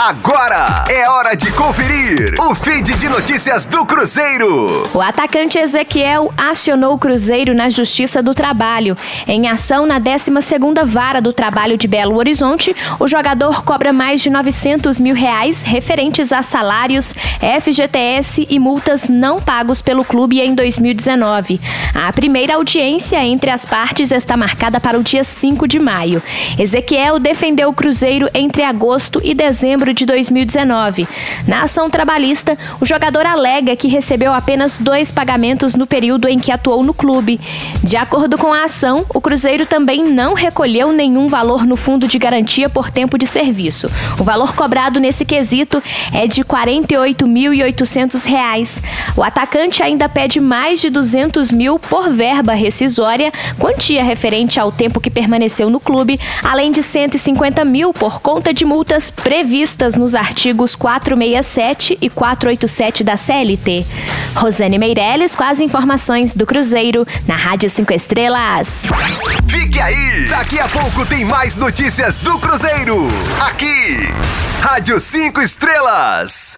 Agora é hora de conferir o feed de notícias do Cruzeiro. O atacante Ezequiel acionou o Cruzeiro na Justiça do Trabalho. Em ação na 12ª Vara do Trabalho de Belo Horizonte, o jogador cobra mais de 900 mil reais referentes a salários, FGTS e multas não pagos pelo clube em 2019. A primeira audiência entre as partes está marcada para o dia 5 de maio. Ezequiel defendeu o Cruzeiro entre agosto e dezembro de 2019. Na ação trabalhista, o jogador alega que recebeu apenas dois pagamentos no período em que atuou no clube. De acordo com a ação, o Cruzeiro também não recolheu nenhum valor no fundo de garantia por tempo de serviço. O valor cobrado nesse quesito é de R$ 48.800. O atacante ainda pede mais de 200 mil por verba rescisória, quantia referente ao tempo que permaneceu no clube, além de 150 mil por conta de multas previstas nos artigos 467 e 487 da CLT. Rosane Meirelles com as informações do Cruzeiro na Rádio 5 Estrelas. Fique aí! Daqui a pouco tem mais notícias do Cruzeiro. Aqui, Rádio 5 Estrelas.